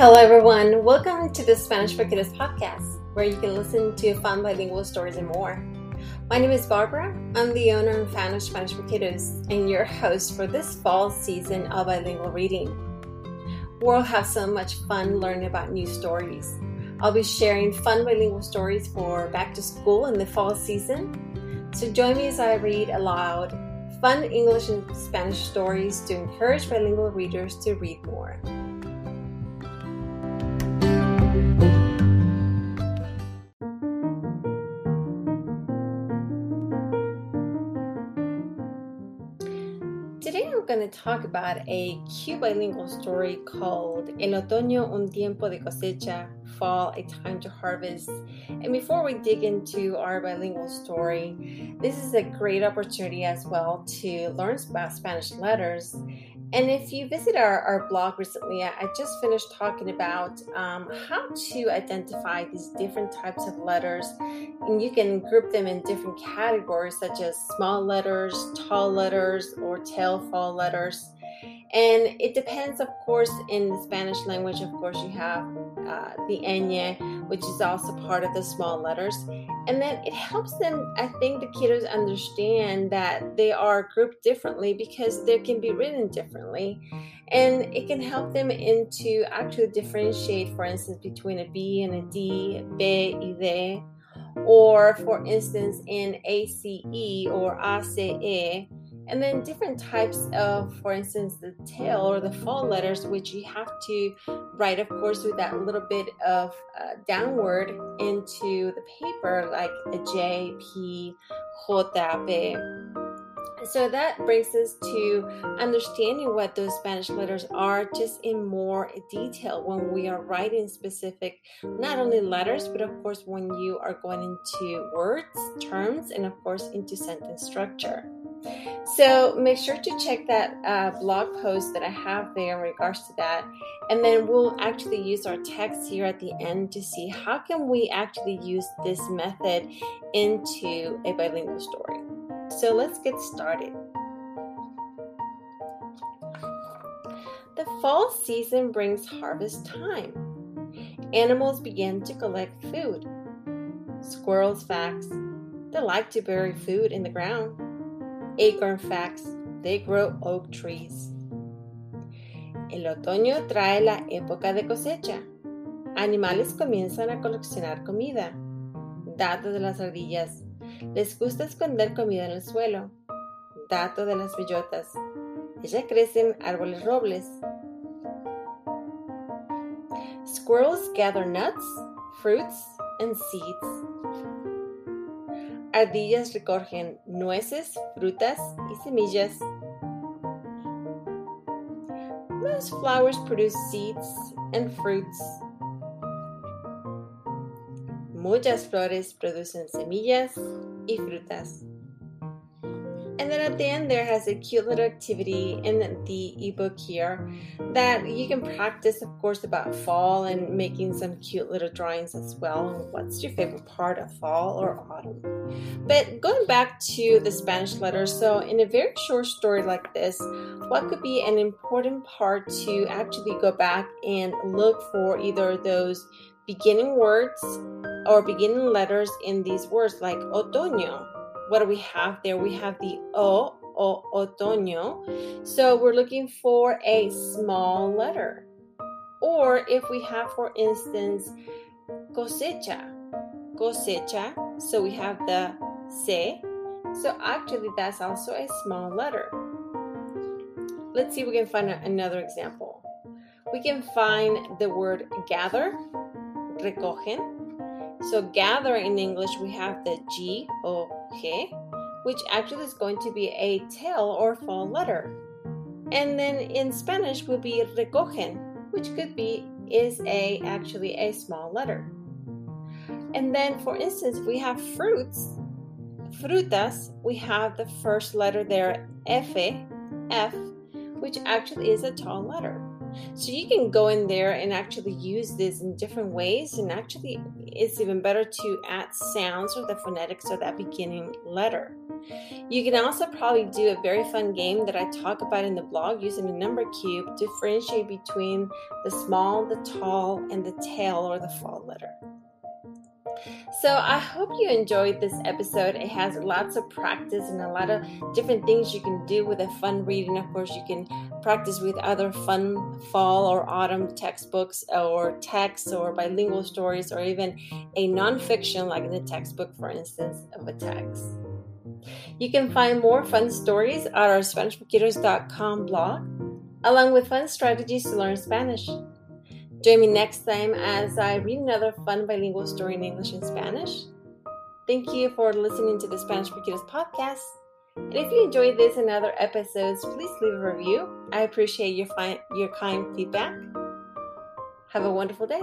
Hello, everyone. Welcome to the Spanish for Kiddos podcast, where you can listen to fun bilingual stories and more. My name is Barbara. I'm the owner and fan of Spanish for Kiddos and your host for this fall season of bilingual reading. We'll have so much fun learning about new stories. I'll be sharing fun bilingual stories for back to school in the fall season. So join me as I read aloud fun English and Spanish stories to encourage bilingual readers to read more. I'm going to talk about a cute bilingual story called El Otoño un tiempo de cosecha, Fall a time to harvest. And before we dig into our bilingual story, this is a great opportunity as well to learn about Spanish letters and if you visit our, our blog recently, I, just finished talking about um, how to identify these different types of letters. And you can group them in different categories, such as small letters, tall letters, or tail fall letters. And it depends, of course, in the Spanish language, of course, you have uh, the ñ, which is also part of the small letters. And then it helps them, I think the kiddos understand that they are grouped differently because they can be written differently. And it can help them into actually differentiate, for instance, between a B and a D, B y D, or for instance, in ACE or ACE and then different types of, for instance, the tail or the fall letters, which you have to write, of course, with that little bit of uh, downward into the paper, like a J, P, J, B. So that brings us to understanding what those Spanish letters are just in more detail when we are writing specific, not only letters, but of course, when you are going into words, terms, and of course, into sentence structure. So make sure to check that uh, blog post that I have there in regards to that. And then we'll actually use our text here at the end to see how can we actually use this method into a bilingual story. So let's get started. The fall season brings harvest time. Animals begin to collect food. Squirrels facts, they like to bury food in the ground acorn facts, they grow oak trees. El otoño trae la época de cosecha. Animales comienzan a coleccionar comida. Dato de las ardillas. Les gusta esconder comida en el suelo. Dato de las bellotas. Ellas crecen árboles robles. Squirrels gather nuts, fruits, and seeds. Ardillas recogen nueces, frutas y semillas. Most flowers produce seeds and fruits. Muchas flores producen semillas y frutas. And then at the end, there has a cute little activity in the ebook here that you can practice, of course, about fall and making some cute little drawings as well. What's your favorite part of fall or autumn? But going back to the Spanish letters, so in a very short story like this, what could be an important part to actually go back and look for either those beginning words or beginning letters in these words like otoño what do we have there? We have the O, o otoño. So we're looking for a small letter. Or if we have, for instance, cosecha, cosecha. So we have the C. So actually, that's also a small letter. Let's see if we can find another example. We can find the word gather, recogen, so gather in English, we have the G O G, which actually is going to be a tail or fall letter. And then in Spanish will be recogen, which could be is a actually a small letter. And then for instance, we have fruits, frutas, we have the first letter there, F, F, which actually is a tall letter. So you can go in there and actually use this in different ways. And actually, it's even better to add sounds or the phonetics of that beginning letter. You can also probably do a very fun game that I talk about in the blog using a number cube differentiate between the small, the tall, and the tail or the fall letter. So I hope you enjoyed this episode. It has lots of practice and a lot of different things you can do with a fun reading. Of course, you can practice with other fun fall or autumn textbooks or texts or bilingual stories or even a nonfiction like in the textbook, for instance, of a text. You can find more fun stories at our SpanishForKiddos.com blog, along with fun strategies to learn Spanish. Join me next time as I read another fun bilingual story in English and Spanish. Thank you for listening to the Spanish for Kiddos podcast. And if you enjoyed this and other episodes, please leave a review. I appreciate your, fi- your kind feedback. Have a wonderful day.